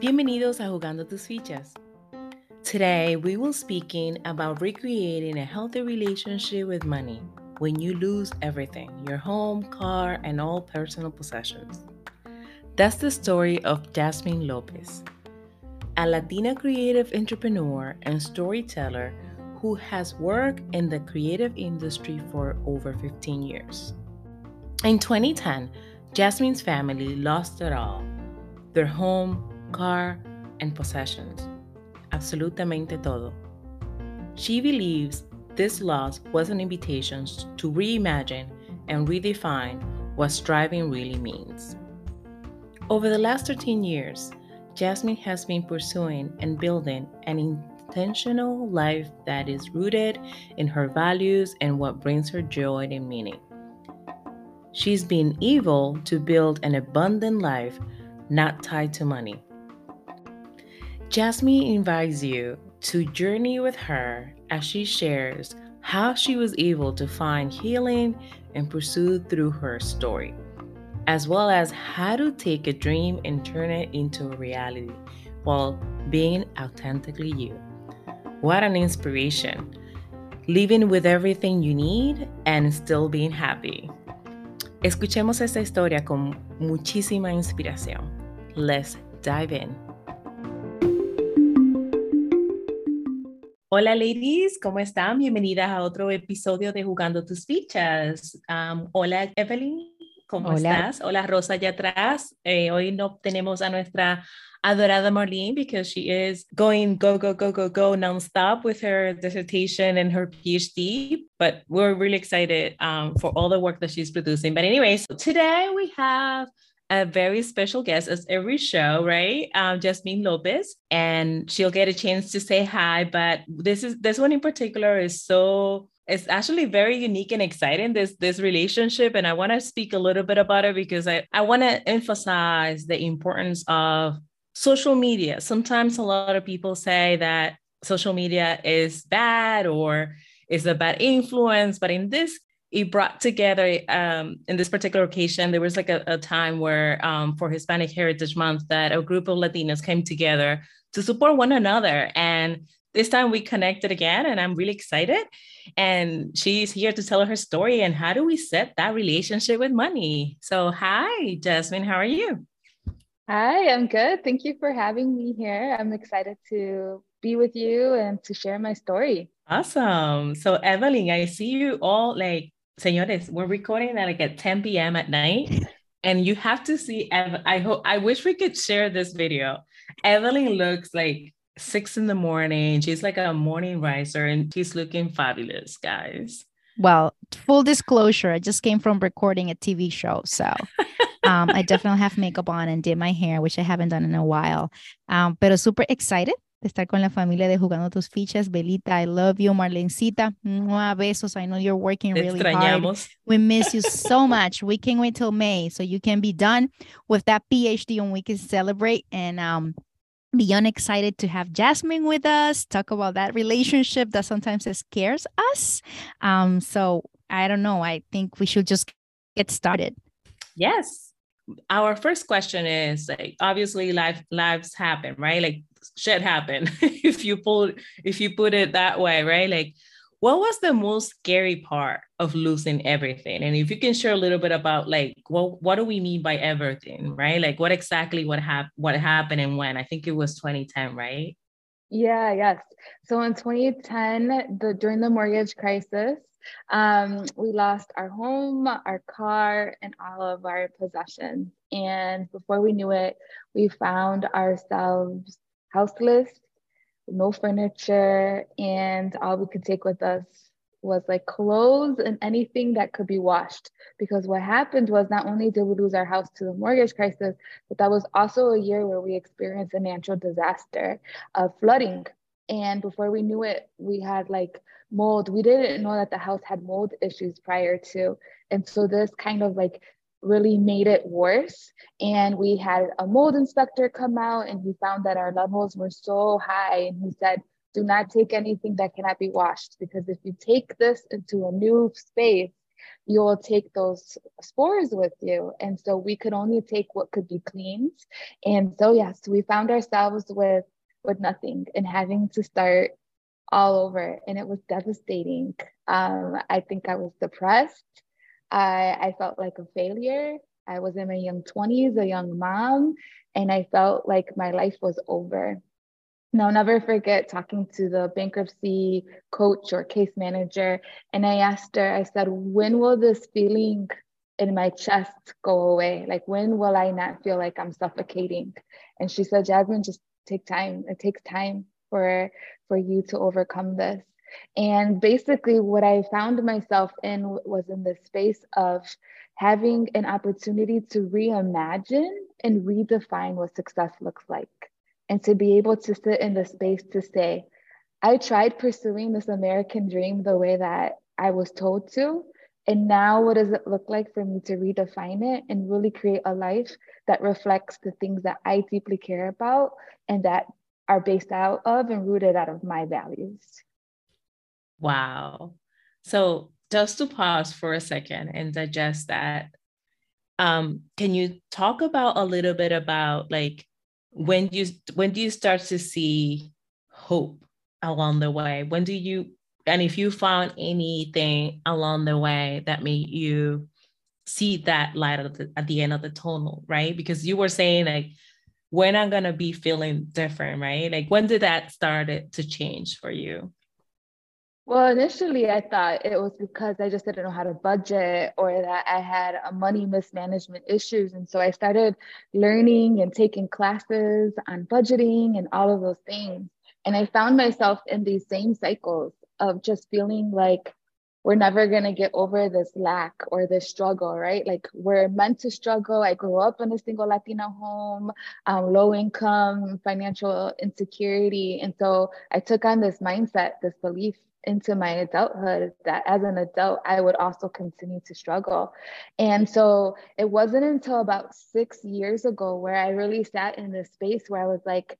Bienvenidos a Jugando tus Fichas. Today, we will speaking about recreating a healthy relationship with money when you lose everything, your home, car, and all personal possessions. That's the story of Jasmine Lopez, a Latina creative entrepreneur and storyteller who has worked in the creative industry for over 15 years. In 2010, Jasmine's family lost it all their home, car, and possessions. Absolutamente todo. She believes this loss was an invitation to reimagine and redefine what striving really means. Over the last 13 years, Jasmine has been pursuing and building an intentional life that is rooted in her values and what brings her joy and meaning. She's been able to build an abundant life not tied to money. Jasmine invites you to journey with her as she shares how she was able to find healing and pursue through her story, as well as how to take a dream and turn it into a reality while being authentically you. What an inspiration! Living with everything you need and still being happy. Escuchemos esta historia con muchísima inspiración. Let's dive in. Hola ladies, ¿cómo están? Bienvenidas a otro episodio de Jugando tus fichas. Um, hola Evelyn, ¿cómo estás? Hola Rosa allá atrás. Eh, hoy no tenemos a nuestra adorada Marlene because she is going go, go, go, go, go nonstop with her dissertation and her PhD. But we're really excited um, for all the work that she's producing. But anyways, today we have a very special guest as every show, right? Um, Jasmine Lopez, and she'll get a chance to say hi. But this is this one in particular is so it's actually very unique and exciting this this relationship and i want to speak a little bit about it because i, I want to emphasize the importance of social media. Sometimes a lot of people say that social media is bad or is a bad influence but in this it brought together um, in this particular occasion there was like a, a time where um, for hispanic heritage month that a group of latinos came together to support one another. And this time we connected again and i'm really excited. And she's here to tell her story and how do we set that relationship with money? So hi jasmine how are you hi i'm good thank you for having me here i'm excited to be with you and to share my story Awesome. So Evelyn, I see you all like señores, we're recording at like at 10 p.m. at night. And you have to see Ev- I hope I wish we could share this video. Evelyn looks like six in the morning. She's like a morning riser and she's looking fabulous, guys. Well, full disclosure, I just came from recording a TV show. So um, I definitely have makeup on and did my hair, which I haven't done in a while. Um, but super excited de estar con la familia de Jugando Tus Fichas. Belita, I love you. Marlencita, Mua, besos. I know you're working really hard. We miss you so much. We can't wait till May so you can be done with that PhD and we can celebrate. And um, beyond excited to have Jasmine with us, talk about that relationship that sometimes scares us. Um, so I don't know. I think we should just get started. Yes. Our first question is like obviously life lives happen, right? Like shit happen if you pull if you put it that way, right? Like what was the most scary part of losing everything? And if you can share a little bit about like what what do we mean by everything, right? Like what exactly what happened what happened and when? I think it was 2010, right? Yeah, yes. So in 2010, the during the mortgage crisis, um, we lost our home, our car, and all of our possessions. And before we knew it, we found ourselves houseless, no furniture, and all we could take with us was like clothes and anything that could be washed. Because what happened was not only did we lose our house to the mortgage crisis, but that was also a year where we experienced a natural disaster of flooding. And before we knew it, we had like mold. We didn't know that the house had mold issues prior to. And so this kind of like really made it worse. And we had a mold inspector come out and he found that our levels were so high. And he said, do not take anything that cannot be washed because if you take this into a new space, you will take those spores with you. And so we could only take what could be cleaned. And so yes, we found ourselves with with nothing and having to start all over. And it was devastating. Um, I think I was depressed. I, I felt like a failure. I was in my young 20s, a young mom, and I felt like my life was over. And I'll never forget talking to the bankruptcy coach or case manager. And I asked her, I said, when will this feeling in my chest go away? Like, when will I not feel like I'm suffocating? And she said, Jasmine, just take time. It takes time for, for you to overcome this. And basically, what I found myself in was in the space of having an opportunity to reimagine and redefine what success looks like and to be able to sit in the space to say, I tried pursuing this American dream the way that I was told to. And now, what does it look like for me to redefine it and really create a life that reflects the things that I deeply care about and that are based out of and rooted out of my values? Wow. So, just to pause for a second and digest that, um, can you talk about a little bit about like when you when do you start to see hope along the way when do you and if you found anything along the way that made you see that light at the, at the end of the tunnel right because you were saying like when i'm to be feeling different right like when did that started to change for you well, initially I thought it was because I just didn't know how to budget or that I had a money mismanagement issues. And so I started learning and taking classes on budgeting and all of those things. And I found myself in these same cycles of just feeling like we're never going to get over this lack or this struggle, right? Like we're meant to struggle. I grew up in a single Latina home, um, low income, financial insecurity. And so I took on this mindset, this belief into my adulthood that as an adult I would also continue to struggle. And so it wasn't until about 6 years ago where I really sat in this space where I was like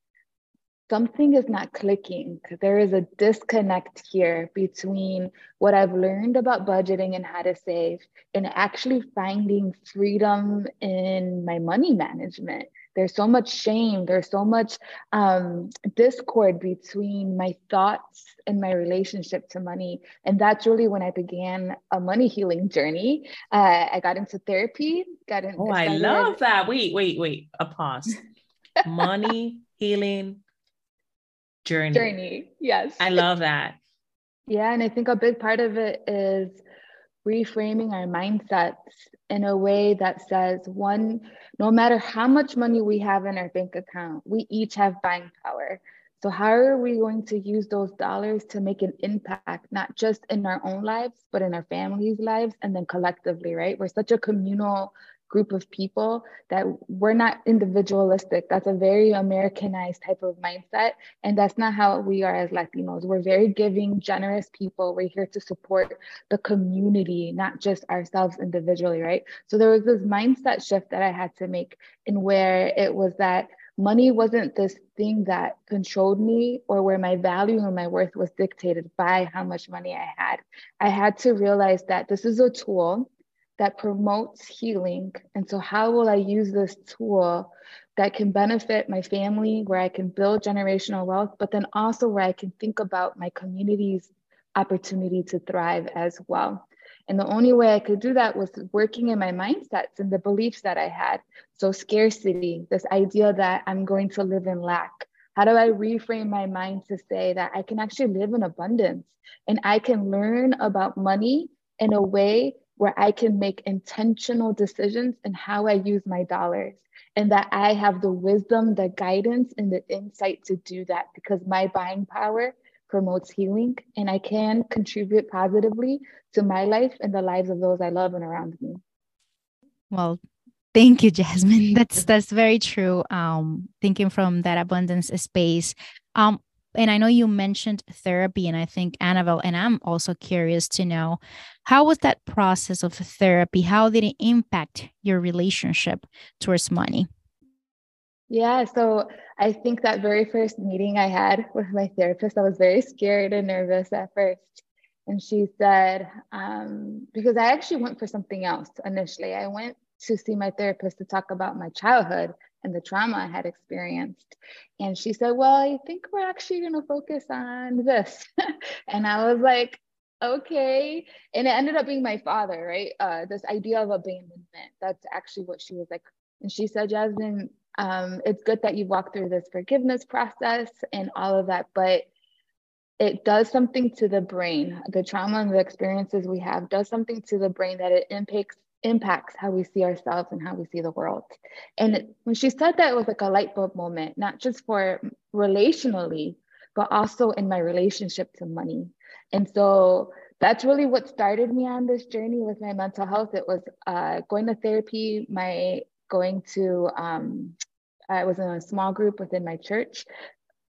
something is not clicking. There is a disconnect here between what I've learned about budgeting and how to save and actually finding freedom in my money management. There's so much shame there's so much um, discord between my thoughts and my relationship to money. And that's really when i began a money healing journey. Uh, i got into therapy got into oh i love that. Wait wait wait. A pause. Money healing journey. Journey. Yes. I love that. Yeah and i think a big part of it is reframing our mindsets in a way that says one no matter how much money we have in our bank account we each have buying power. So how are we going to use those dollars to make an impact not just in our own lives but in our families lives and then collectively right? We're such a communal group of people that we're not individualistic. That's a very Americanized type of mindset. And that's not how we are as Latinos. We're very giving, generous people. We're here to support the community, not just ourselves individually, right? So there was this mindset shift that I had to make in where it was that money wasn't this thing that controlled me or where my value or my worth was dictated by how much money I had. I had to realize that this is a tool that promotes healing. And so, how will I use this tool that can benefit my family, where I can build generational wealth, but then also where I can think about my community's opportunity to thrive as well? And the only way I could do that was working in my mindsets and the beliefs that I had. So, scarcity, this idea that I'm going to live in lack. How do I reframe my mind to say that I can actually live in abundance and I can learn about money in a way where I can make intentional decisions in how I use my dollars and that I have the wisdom, the guidance, and the insight to do that because my buying power promotes healing and I can contribute positively to my life and the lives of those I love and around me. Well, thank you, Jasmine. That's that's very true. Um, thinking from that abundance space. Um, and I know you mentioned therapy, and I think Anabelle, and I'm also curious to know how was that process of therapy? How did it impact your relationship towards money? Yeah, so I think that very first meeting I had with my therapist, I was very scared and nervous at first. And she said, um, because I actually went for something else initially. I went to see my therapist to talk about my childhood and the trauma I had experienced. And she said, Well, I think we're actually going to focus on this. and I was like, Okay. And it ended up being my father, right? Uh, this idea of abandonment. That's actually what she was like. And she said, Jasmine, um, it's good that you've walked through this forgiveness process and all of that, but it does something to the brain. The trauma and the experiences we have does something to the brain that it impacts impacts how we see ourselves and how we see the world. And when she said that, it was like a light bulb moment, not just for relationally, but also in my relationship to money. And so that's really what started me on this journey with my mental health. It was uh, going to therapy, my going to, um, I was in a small group within my church,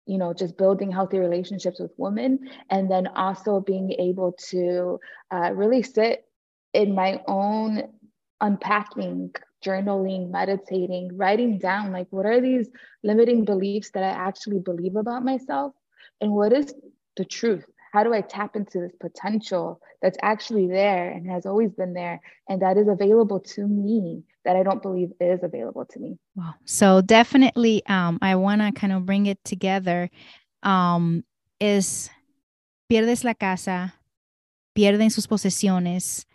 you know, just building healthy relationships with women, and then also being able to uh, really sit in my own unpacking, journaling, meditating, writing down like what are these limiting beliefs that I actually believe about myself? And what is the truth? How do I tap into this potential that's actually there and has always been there and that is available to me that I don't believe is available to me? Wow. So definitely um, I want to kind of bring it together. Um, is pierdes la casa, pierden sus posesiones,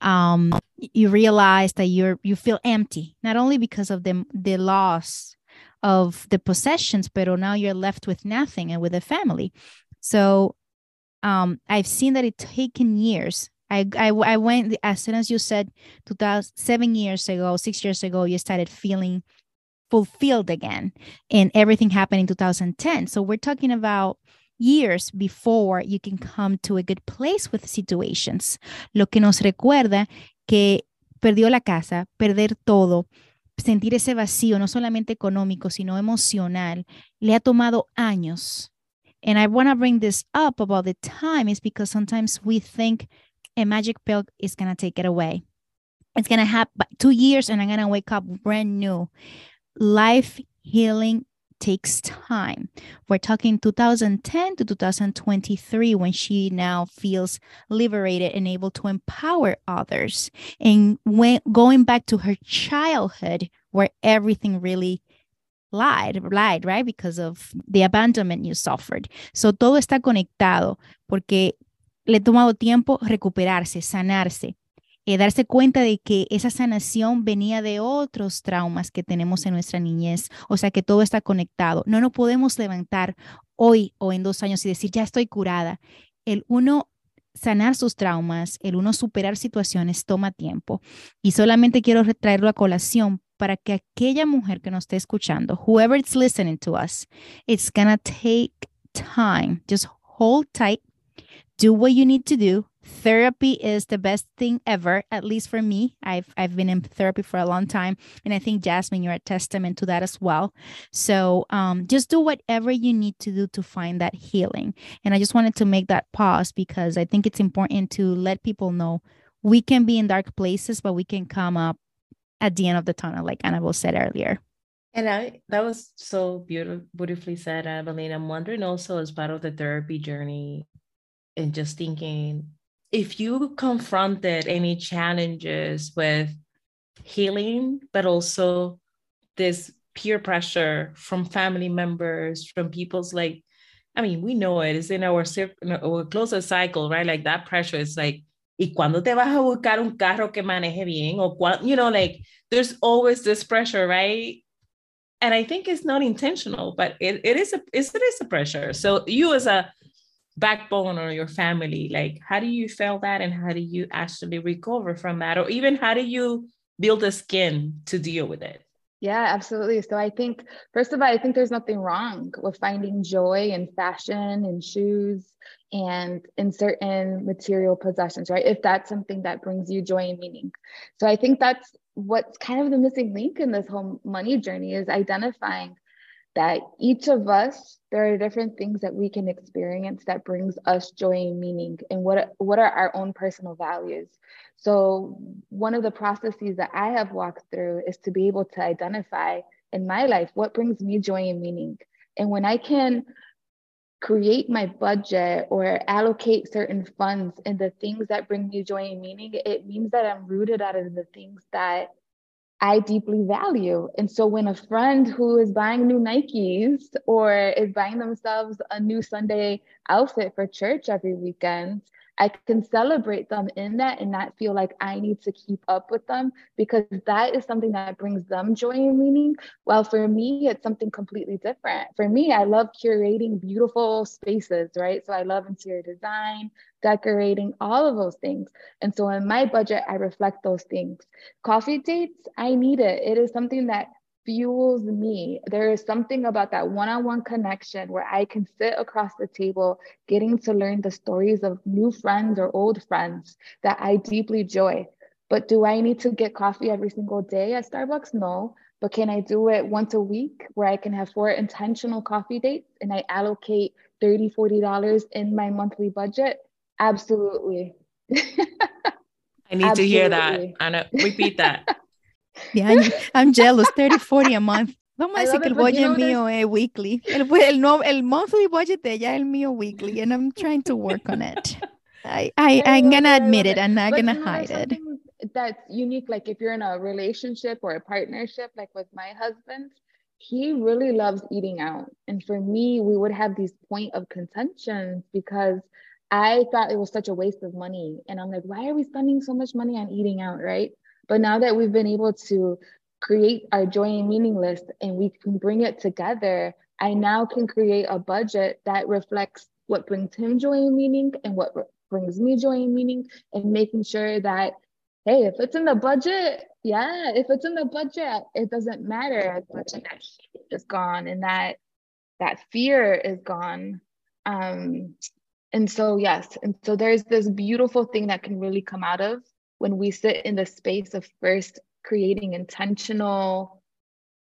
um, you realize that you're you feel empty not only because of the the loss of the possessions but now you're left with nothing and with a family. So um, i've seen that it taken years. I, I i went as soon as you said 2000 seven years ago six years ago you started feeling fulfilled again and everything happened in 2010 so we're talking about years before you can come to a good place with situations. Lo que nos recuerda que perdió la casa, perder todo, sentir ese vacío, no solamente económico, sino emocional, le ha tomado años. And I want to bring this up about the time is because sometimes we think a magic pill is going to take it away. It's going to happen two years and I'm going to wake up brand new. Life healing takes time. We're talking 2010 to 2023 when she now feels liberated and able to empower others. And when going back to her childhood where everything really lied, lied, right? Because of the abandonment you suffered. So todo está conectado porque le tomado tiempo recuperarse, sanarse. Eh, darse cuenta de que esa sanación venía de otros traumas que tenemos en nuestra niñez, o sea que todo está conectado. No nos podemos levantar hoy o en dos años y decir, ya estoy curada. El uno sanar sus traumas, el uno superar situaciones toma tiempo. Y solamente quiero retraerlo a colación para que aquella mujer que nos esté escuchando, whoever is listening to us, it's gonna take time. Just hold tight, do what you need to do, therapy is the best thing ever at least for me. I've i've been in therapy for a long time and i think jasmine you're a testament to that as well. So um, just do whatever you need to do to find that healing. And i just wanted to make that pause because i think it's important to let people know we can be in dark places but we can come up at the end of the tunnel like anabelle said earlier. And I that was so beautiful, beautifully said, Evelyn. I'm wondering also as part of the therapy journey and just thinking if you confronted any challenges with healing, but also this peer pressure from family members, from people's like, I mean, we know it is in our, in our closest cycle, right? Like that pressure is like, ¿y cuándo te vas a buscar un carro que maneje bien? Or, you know, like there's always this pressure, right? And I think it's not intentional, but it, it is a it is a pressure. So you as a backbone or your family? Like how do you feel that and how do you actually recover from that? Or even how do you build a skin to deal with it? Yeah absolutely. So i think first of all i think there's nothing wrong with finding joy in fashion and shoes and in certain material possessions right? If that's something that brings you joy and meaning. So i think that's what's kind of the missing link in this whole money journey is identifying that each of us there are different things that we can experience that brings us joy and meaning and what what are our own personal values. So one of the processes that i have walked through is to be able to identify in my life what brings me joy and meaning. And when i can create my budget or allocate certain funds in the things that bring me joy and meaning, it means that I'm rooted out of the things that I deeply value. And so when a friend who is buying new Nikes or is buying themselves a new Sunday outfit for church every weekend, I can celebrate them in that and not feel like I need to keep up with them because that is something that brings them joy and meaning. Well, for me, it's something completely different. For me, I love curating beautiful spaces, right? So I love interior design, decorating, all of those things. And so in my budget, I reflect those things. Coffee dates, I need it. It is something that fuels me. There is something about that one on one connection where I can sit across the table, getting to learn the stories of new friends or old friends that I deeply joy. But do I need to get coffee every single day at Starbucks? No. But can I do it once a week where I can have four intentional coffee dates and I allocate $30, $40 in my monthly budget? Absolutely. I need Absolutely. to hear that. Anna, repeat that. Yeah, I'm, jealous. 30, 40 a month. Vamos a decir que el budget mío es eh, weekly. El, el, no, el monthly budget de ella es el mío weekly, and I'm trying to work on it. I, I, I'm gonna admit it. I'm not gonna hide it. That's unique. Like if you're in a relationship or a partnership, like with my husband, he really loves eating out. And for me, we would have these point of contention because I thought it was such a waste of money. And I'm like, why are we spending so much money on eating out, right? But now that we've been able to create our joy and meaning list and we can bring it together, I now can create a budget that reflects what brings him joy and meaning and what brings me joy and meaning, and making sure that, hey, if it's in the budget, yeah, if it's in the budget, it doesn't matter. Budget is gone and that that fear is gone. Um, and so yes, and so there's this beautiful thing that can really come out of when we sit in the space of first creating intentional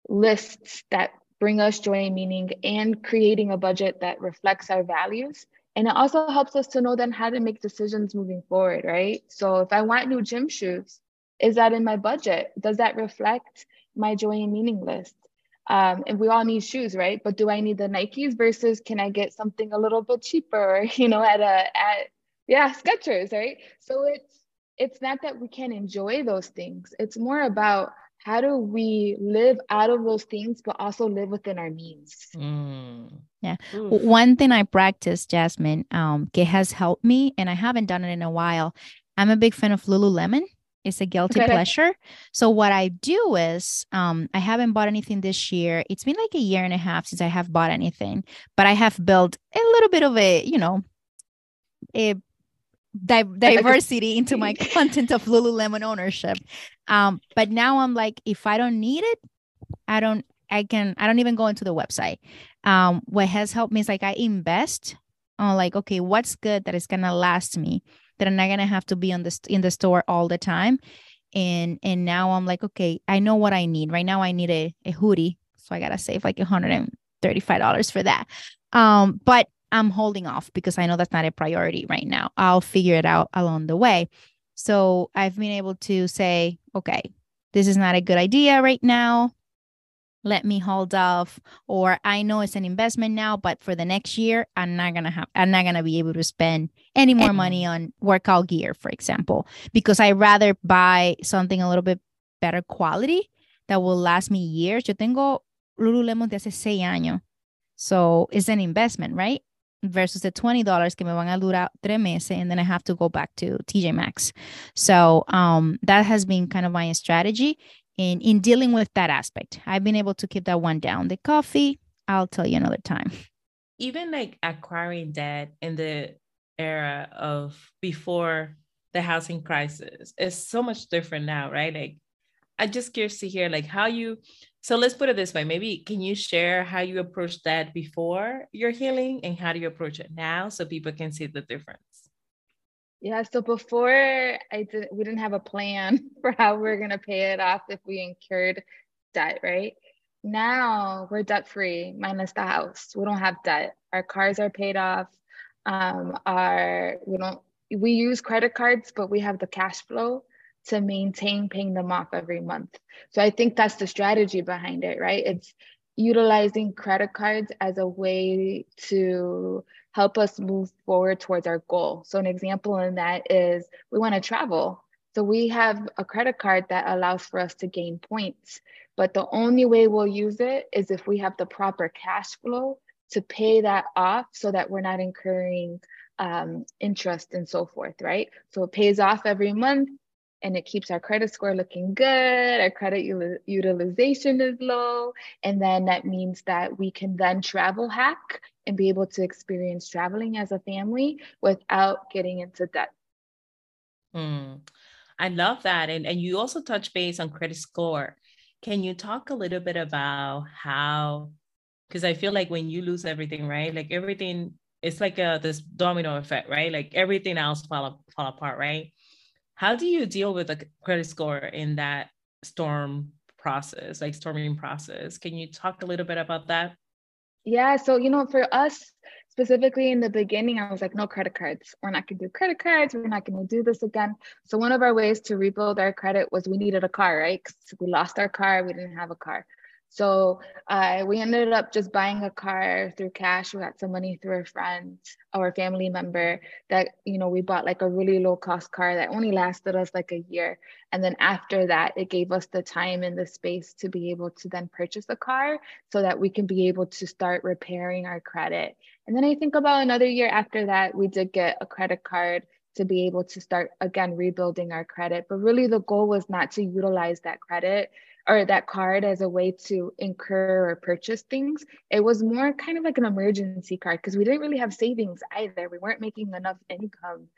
lists that bring us joy and meaning and creating a budget that reflects our values. And it also helps us to know then how to make decisions moving forward, right? So if I want new gym shoes, is that in my budget? Does that reflect my joy and meaning list? Um, and we all need shoes, right? But do I need the Nikes versus can I get something a little bit cheaper, you know, at a at yeah, Skechers, right? So it's it's not that we can't enjoy those things. It's more about how do we live out of those things, but also live within our means. Mm. Yeah. Oof. One thing I practice, Jasmine, um, que has helped me, and I haven't done it in a while. I'm a big fan of Lululemon. It's a guilty okay. pleasure. So what I do is, um, I haven't bought anything this year. It's been like a year and a half since I have bought anything, but I have built a little bit of a, you know, a di- diversity into my content of Lululemon ownership. Um, but now I'm like, if I don't need it, I don't. I can. I don't even go into the website. Um, what has helped me is like I invest on like, okay, what's good that is gonna last me that I'm not gonna have to be on the in the store all the time. And and now I'm like, okay, I know what I need. Right now I need a, a hoodie, so I gotta save like $135 for that. Um, but I'm holding off because I know that's not a priority right now. I'll figure it out along the way. So I've been able to say, okay, this is not a good idea right now. Let me hold off. Or I know it's an investment now, but for the next year, I'm not gonna have I'm not gonna be able to spend any more money on workout gear, for example, because I rather buy something a little bit better quality that will last me years. Yo tengo Lululemon de hace seis años. So it's an investment, right? Versus the $20 que me van a durar tres meses and then I have to go back to TJ Maxx. So um, that has been kind of my strategy in, in dealing with that aspect. I've been able to keep that one down. The coffee, I'll tell you another time. Even like acquiring debt in the era of before the housing crisis is so much different now, right? Like I'm just curious to hear like how you so let's put it this way. Maybe can you share how you approached that before your healing and how do you approach it now so people can see the difference? Yeah, so before I did we didn't have a plan for how we are gonna pay it off if we incurred debt, right? Now we're debt free, minus the house. We don't have debt. Our cars are paid off. Um, our we don't we use credit cards, but we have the cash flow to maintain paying them off every month. So I think that's the strategy behind it, right? It's utilizing credit cards as a way to help us move forward towards our goal. So, an example in that is we want to travel. So, we have a credit card that allows for us to gain points, but the only way we'll use it is if we have the proper cash flow to pay that off so that we're not incurring um, interest and so forth, right? So, it pays off every month and it keeps our credit score looking good. Our credit utilization is low. And then that means that we can then travel hack and be able to experience traveling as a family without getting into debt. Mm, I love that. And, and you also touch base on credit score. Can you talk a little bit about how, because I feel like when you lose everything, right? Like everything, it's like a, this domino effect, right? Like everything else fall, fall apart, right? How do you deal with a credit score in that storm process, like storming process? Can you talk a little bit about that? Yeah. So, you know, for us specifically in the beginning, I was like, no credit cards. We're not going to do credit cards. We're not going to do this again. So, one of our ways to rebuild our credit was we needed a car, right? We lost our car. We didn't have a car. So uh, we ended up just buying a car through cash. We got some money through a friend or a family member that, you know, we bought like a really low cost car that only lasted us like a year. And then after that, it gave us the time and the space to be able to then purchase a car so that we can be able to start repairing our credit. And then I think about another year after that, we did get a credit card to be able to start again rebuilding our credit. But really, the goal was not to utilize that credit or that card as a way to incur or purchase things. It was more kind of like an emergency card because we didn't really have savings either. We weren't making enough income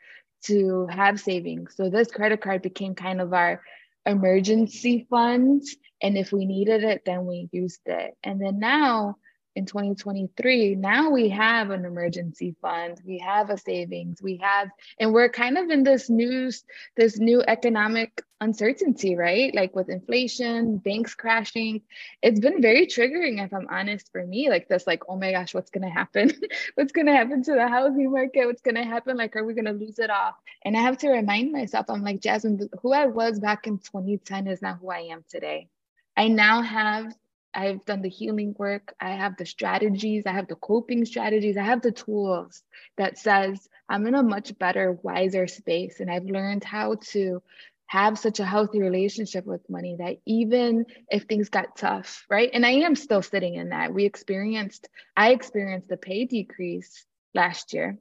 to have savings. So this credit card became kind of our emergency fund. And if we needed it, then we used it. And then now in 2023 now we have an emergency fund we have a savings we have and we're kind of in this news this new economic uncertainty right? Like with inflation banks crashing. It's been very triggering if i'm honest for me like this like oh my gosh what's going to happen? What's going to happen to the housing market? What's going to happen? Like are we going to lose it all? And i have to remind myself i'm like jasmine who i was back in 2010 is not who i am today. I now have I've done the healing work. I have the strategies. I have the coping strategies. I have the tools that says I'm in a much better, wiser space. And I've learned how to have such a healthy relationship with money that even if things got tough, right? And I am still sitting in that. We experienced, I experienced a pay decrease last year,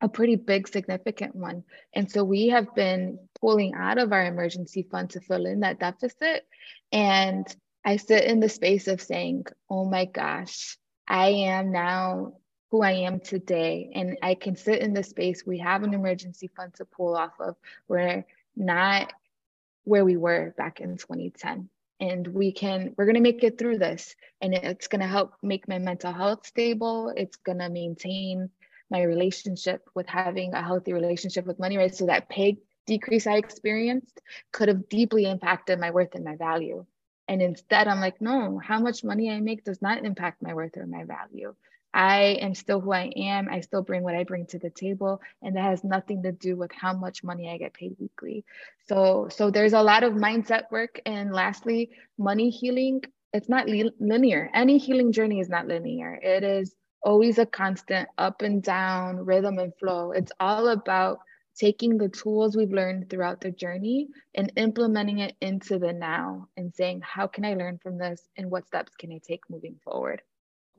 a pretty big, significant one. And so we have been pulling out of our emergency fund to fill in that deficit. And I sit in the space of saying, oh my gosh, I am now who I am today. And I can sit in the space. We have an emergency fund to pull off of. We're not where we were back in 2010. And we can, we're going to make it through this. And it's going to help make my mental health stable. It's going to maintain my relationship with having a healthy relationship with money, right? So that pay decrease I experienced could have deeply impacted my worth and my value. And instead, I'm like, no, how much money I make does not impact my worth or my value. I am still who I am. I still bring what I bring to the table, and that has nothing to do with how much money I get paid weekly. So, so there's a lot of mindset work, and lastly, money healing. It's not li- linear. Any healing journey is not linear. It is always a constant up and down rhythm and flow. It's all about taking the tools we've learned throughout the journey and implementing it into the now and saying, how can I learn from this and what steps can I take moving forward?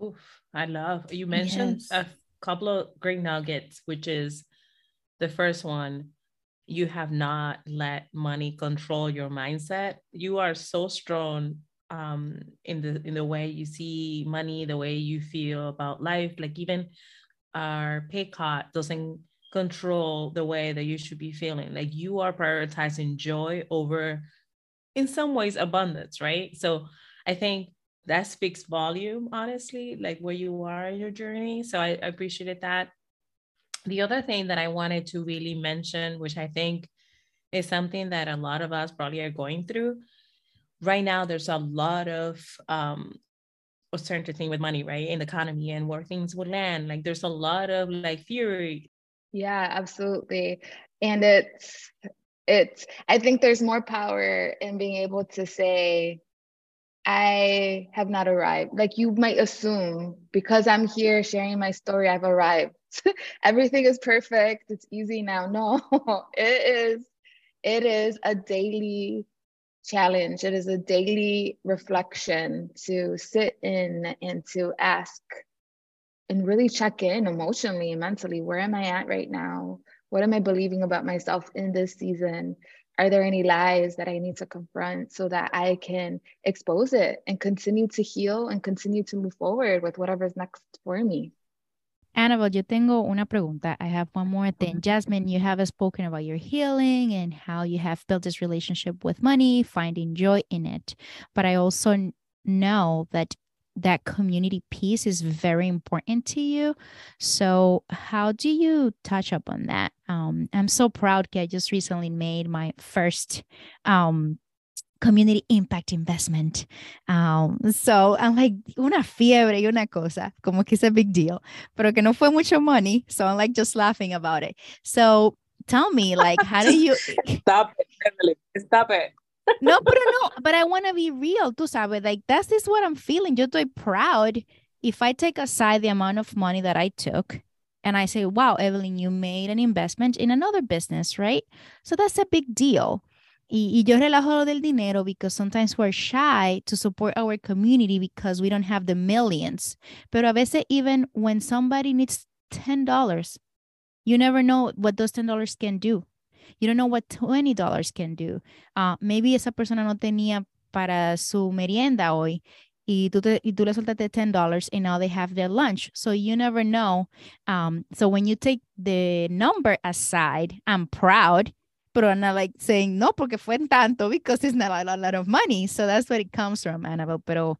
Oof, I love you mentioned yes. a couple of great nuggets, which is the first one, you have not let money control your mindset. You are so strong um, in the in the way you see money, the way you feel about life. Like even our pay cut doesn't control the way that you should be feeling. Like you are prioritizing joy over, in some ways, abundance, right? So I think that speaks volume, honestly, like where you are in your journey. So I, I appreciated that. The other thing that I wanted to really mention, which I think is something that a lot of us probably are going through right now, there's a lot of um, uncertainty with money, right, in the economy and where things will land. Like there's a lot of like fear yeah, absolutely. And it's it's I think there's more power in being able to say I have not arrived. Like you might assume because I'm here sharing my story, I've arrived. Everything is perfect. It's easy now. No, it is, it is a daily challenge. It is a daily reflection to sit in and to ask and really check in emotionally and mentally. Where am I at right now? What am I believing about myself in this season? Are there any lies that I need to confront so that I can expose it and continue to heal and continue to move forward with whatever's next for me? Anabelle, yo tengo una pregunta. I have one more thing. Mm-hmm. Jasmine, you have spoken about your healing and how you have built this relationship with money, finding joy in it. But I also know that that community piece is very important to you. So, how do you touch up on that? Um, I'm so proud that I just recently made my first um, community impact investment. Um, so I'm like una fiebre y una cosa, como que es a big deal, pero que no fue mucho money. So I'm like just laughing about it. So tell me, like, how do you stop it, Emily? Stop it. No, pero no, but I want to be real, tú sabes, like that's is what I'm feeling. Yo estoy proud if I take aside the amount of money that I took and I say, wow, Evelyn, you made an investment in another business, right? So that's a big deal. Y, y yo relajo lo del dinero because sometimes we're shy to support our community because we don't have the millions. Pero a veces, even when somebody needs $10, you never know what those $10 can do. You don't know what $20 can do. Uh, maybe esa persona no tenía para su merienda hoy y tú, te, y tú le soltaste $10 and now they have their lunch. So you never know. Um, so when you take the number aside, I'm proud but I'm not like saying no porque fue tanto because it's not a lot of money. So that's where it comes from, Anabelle. Pero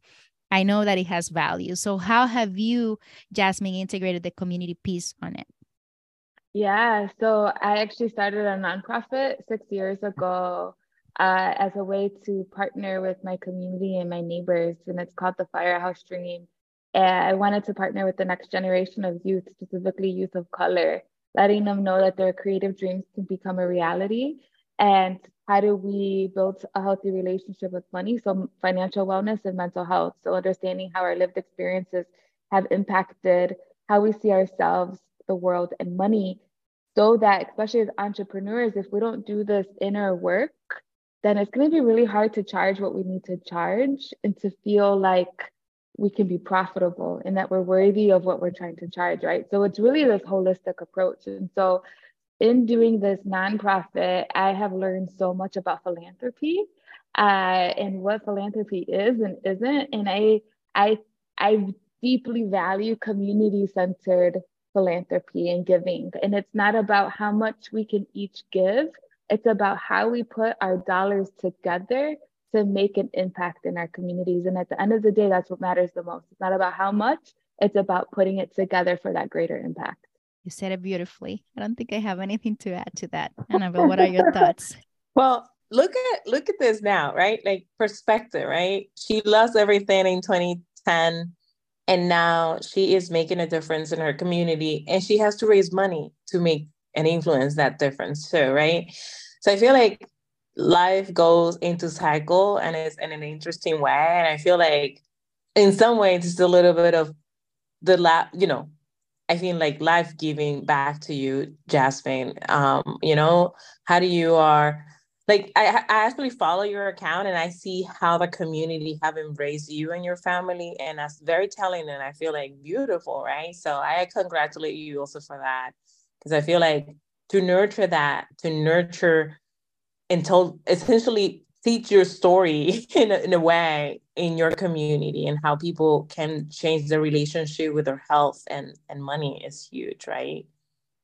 I know that it has value. So how have you, Jasmine, integrated the community piece on it? Yeah, so I actually started a nonprofit six years ago uh, as a way to partner with my community and my neighbors, and it's called the Firehouse Dream. And I wanted to partner with the next generation of youth, specifically youth of color, letting them know that their creative dreams can become a reality. And how do we build a healthy relationship with money? So financial wellness and mental health. So understanding how our lived experiences have impacted how we see ourselves the world and money so that especially as entrepreneurs if we don't do this inner work then it's going to be really hard to charge what we need to charge and to feel like we can be profitable and that we're worthy of what we're trying to charge, right? So it's really this holistic approach. And so in doing this nonprofit, I have learned so much about philanthropy uh, and what philanthropy is and isn't. And I, I, I deeply value community-centered philanthropy and giving. And it's not about how much we can each give. It's about how we put our dollars together to make an impact in our communities. And at the end of the day, that's what matters the most. It's not about how much, it's about putting it together for that greater impact. You said it beautifully. I don't think I have anything to add to that. Anabelle, what are your thoughts? Well, look at look at this now, right? Like perspective, right? She lost everything in 2010 and now she is making a difference in her community and she has to raise money to make and influence that difference too, right? So I feel like life goes into cycle and it's in an interesting way. And I feel like in some ways it's a little bit of the la you know, I feel like life giving back to you, Jasmine. Um, you know, how do you are like I, I actually follow your account and I see how the community have embraced you and your family, and that's very telling and I feel like beautiful, right? So I congratulate you also for that because I feel like to nurture that, to nurture and told essentially teach your story in a, in a way in your community and how people can change their relationship with their health and and money is huge right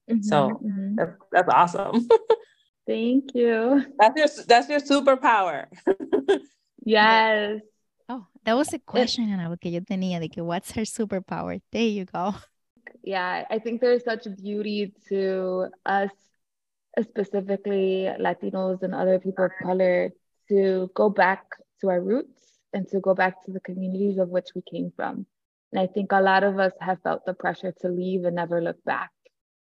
mm-hmm, so mm-hmm. That's, that's awesome thank you. That's your that's your superpower. Yes. Oh that was a question and que yo tenía de que what's her superpower? There you go. Yeah i think there's such beauty to us specifically Latinos and other people of color, to go back to our roots and to go back to the communities of which we came from. And I think a lot of us have felt the pressure to leave and never look back.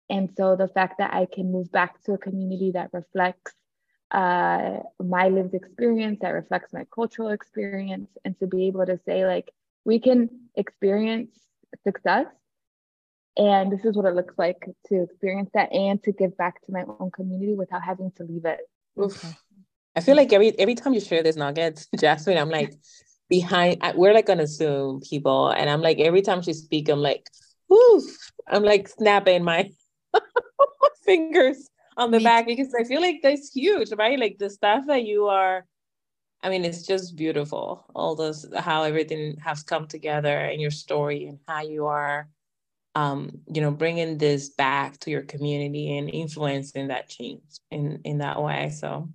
And so the fact that I can move back to a community that reflects uh, my lived experience that reflects my cultural experience and to be able to say like we can experience success and this is what it looks like to experience that and to give back to my own community without having to leave it okay. i feel like every every time you share this nuggets jasmine i'm like behind we're like gonna zoom people and i'm like every time she speak i'm like whoo i'm like snapping my fingers on the Me back because I feel like that's huge, right? Like the stuff that you are, I mean, it's just beautiful. All those, how everything has come together and your story and how you are, um, you know, bringing this back to your community and influencing that change in in that way. So,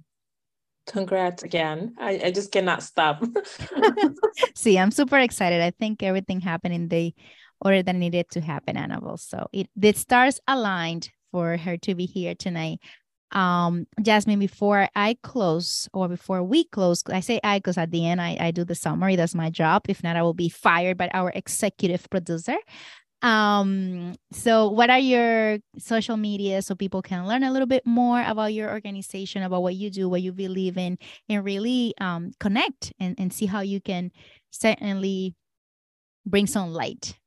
congrats again. I, I just cannot stop. See, I'm super excited. I think everything happened in the order that needed to happen, Anabelle. So it the stars aligned for her to be here tonight. Um, Jasmine, before I close or before we close, I say I because at the end I, I do the summary. That's my job. If not, I will be fired by our executive producer. Um, so what are your social media so people can learn a little bit more about your organization, about what you do, what you believe in, and really um connect and, and see how you can certainly bring some light,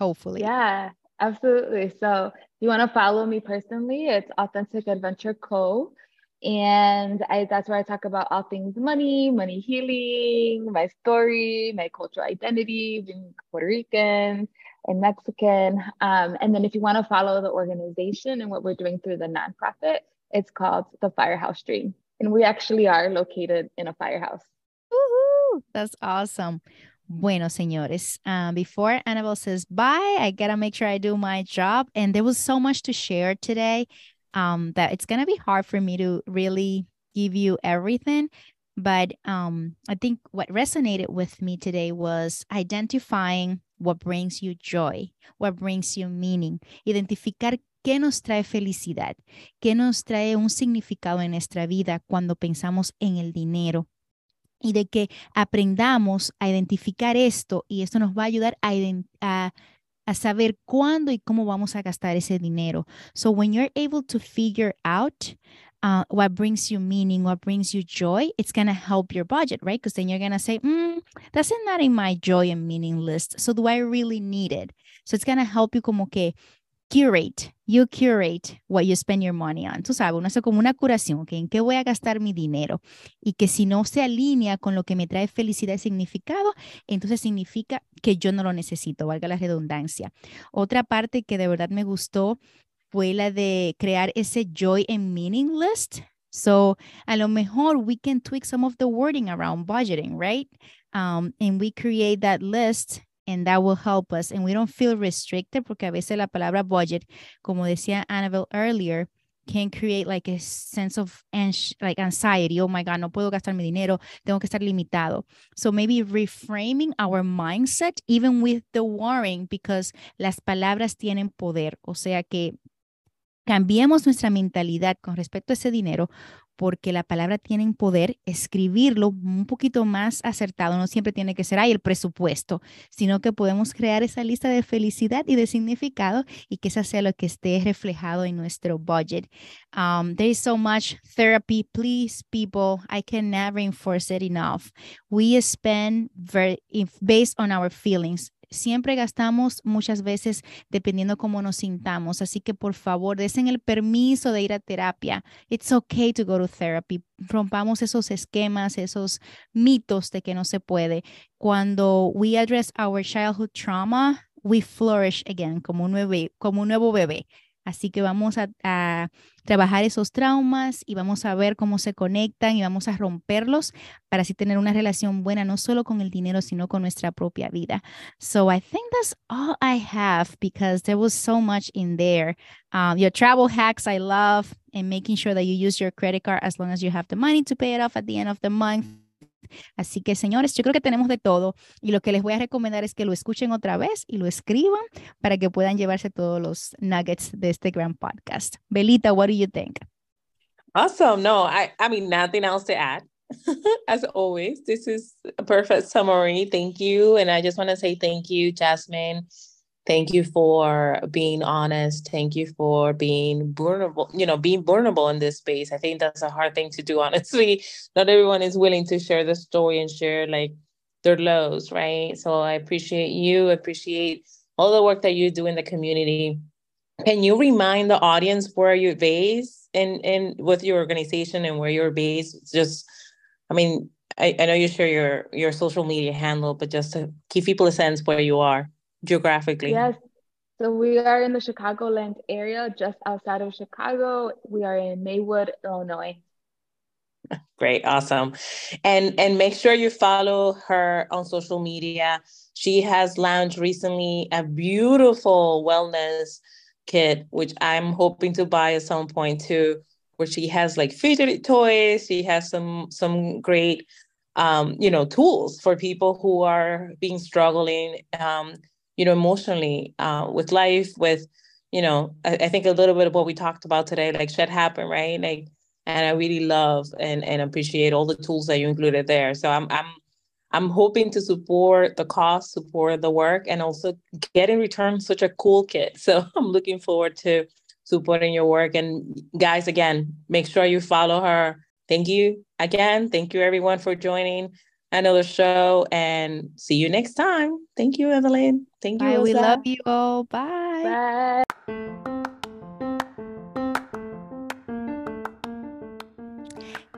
hopefully. Yeah, absolutely. So if you want to follow me personally, it's Authentic Adventure Co. And I, that's where I talk about all things money, money healing, my story, my cultural identity, being Puerto Rican and Mexican. Um, and then if you want to follow the organization and what we're doing through the nonprofit, it's called the Firehouse Dream. And we actually are located in a firehouse. Woohoo! That's awesome. Bueno, señores, uh, before Anabelle says bye, I gotta make sure I do my job. And there was so much to share today um, that it's gonna be hard for me to really give you everything. But um, I think what resonated with me today was identifying what brings you joy, what brings you meaning, identificar qué nos trae felicidad, qué nos trae un significado en nuestra vida cuando pensamos en el dinero y de que aprendamos a identificar esto y esto nos va a ayudar a, a, a, saber cuándo y cómo vamos a gastar ese dinero. So when you're able to figure out uh, what brings you meaning, what brings you joy, it's going to help your budget, right? Because then you're going to say, mm, that's not in my joy and meaning list. So do I really need it? So it's going to help you como que curate, you curate what you spend your money on. Tú sabes, uno hace como una curación, ¿ok? ¿En qué voy a gastar mi dinero? Y que si no se alinea con lo que me trae felicidad y significado, entonces significa que yo no lo necesito, valga la redundancia. Otra parte que de verdad me gustó fue la de crear ese joy and meaning list. So, a lo mejor we can tweak some of the wording around budgeting, right? Um, and we create that list and that will help us and we don't feel restricted porque a veces la palabra budget, como decía Annabelle earlier, can create like a sense of like anxiety. Oh my God, no puedo gastar mi dinero. Tengo que estar limitado. So maybe reframing our mindset, even with the worrying, because las palabras tienen poder. O sea que cambiemos nuestra mentalidad con respecto a ese dinero porque la palabra tiene poder, escribirlo un poquito más acertado, no siempre tiene que ser ahí el presupuesto, sino que podemos crear esa lista de felicidad y de significado y que esa sea lo que esté reflejado en nuestro budget. Um, there is so much therapy. Please, people, I can never reinforce it enough. We spend very, based on our feelings siempre gastamos muchas veces dependiendo cómo nos sintamos. Así que por favor, desen el permiso de ir a terapia. It's okay to go to therapy. Rompamos esos esquemas, esos mitos de que no se puede. Cuando we address our childhood trauma, we flourish again como un, bebé, como un nuevo bebé. Así que vamos a, trabajar esos traumas y vamos a ver cómo se conectan y vamos a romperlos para así tener una relación buena, no solo con el dinero, sino con nuestra propia vida. So I think that's all I have because there was so much in there. Um, your travel hacks, I love, and making sure that you use your credit card as long as you have the money to pay it off at the end of the month. Así que, señores, yo creo que tenemos de todo y lo que les voy a recomendar es que lo escuchen otra vez y lo escriban para que puedan llevarse todos los nuggets de este gran podcast. Belita, what do you think? Awesome. No, I, I mean, nothing else to add. As always, this is a perfect summary. Thank you. And I just want to say thank you, Jasmine. Thank you for being honest. Thank you for being vulnerable, you know, being vulnerable in this space. I think that's a hard thing to do, honestly. Not everyone is willing to share the story and share like their lows, right? So I appreciate you, appreciate all the work that you do in the community. Can you remind the audience where you're based and and with your organization and where you're based? Just, I mean, I, I know you share your your social media handle, but just to give people a sense where you are geographically. Yes. So we are in the Chicagoland area, just outside of Chicago. We are in Maywood, Illinois. Great, awesome. And and make sure you follow her on social media. She has launched recently a beautiful wellness kit, which I'm hoping to buy at some point too, where she has like fidget toys. She has some some great um, you know, tools for people who are being struggling um, you know, emotionally uh, with life, with, you know, I, I think a little bit of what we talked about today, like shit happened, right? Like, and I really love and, and appreciate all the tools that you included there. So I'm, I'm, I'm hoping to support the cause, support the work, and also get in return such a cool kit. So I'm looking forward to supporting your work. And guys, again, make sure you follow her. Thank you again. Thank you everyone for joining another show and see you next time. Thank you, Evelyn. Thank you. Bye. We love you all. Bye. Bye.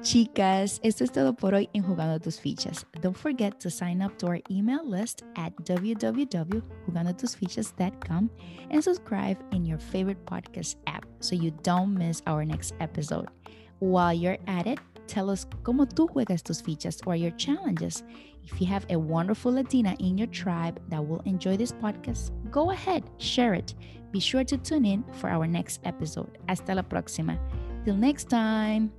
Chicas, esto es todo por hoy en Jugando Tus Fichas. Don't forget to sign up to our email list at www.jugandotusfichas.com and subscribe in your favorite podcast app so you don't miss our next episode. While you're at it, tell us cómo tú juegas tus fichas or your challenges. If you have a wonderful Latina in your tribe that will enjoy this podcast, go ahead, share it. Be sure to tune in for our next episode. Hasta la próxima. Till next time.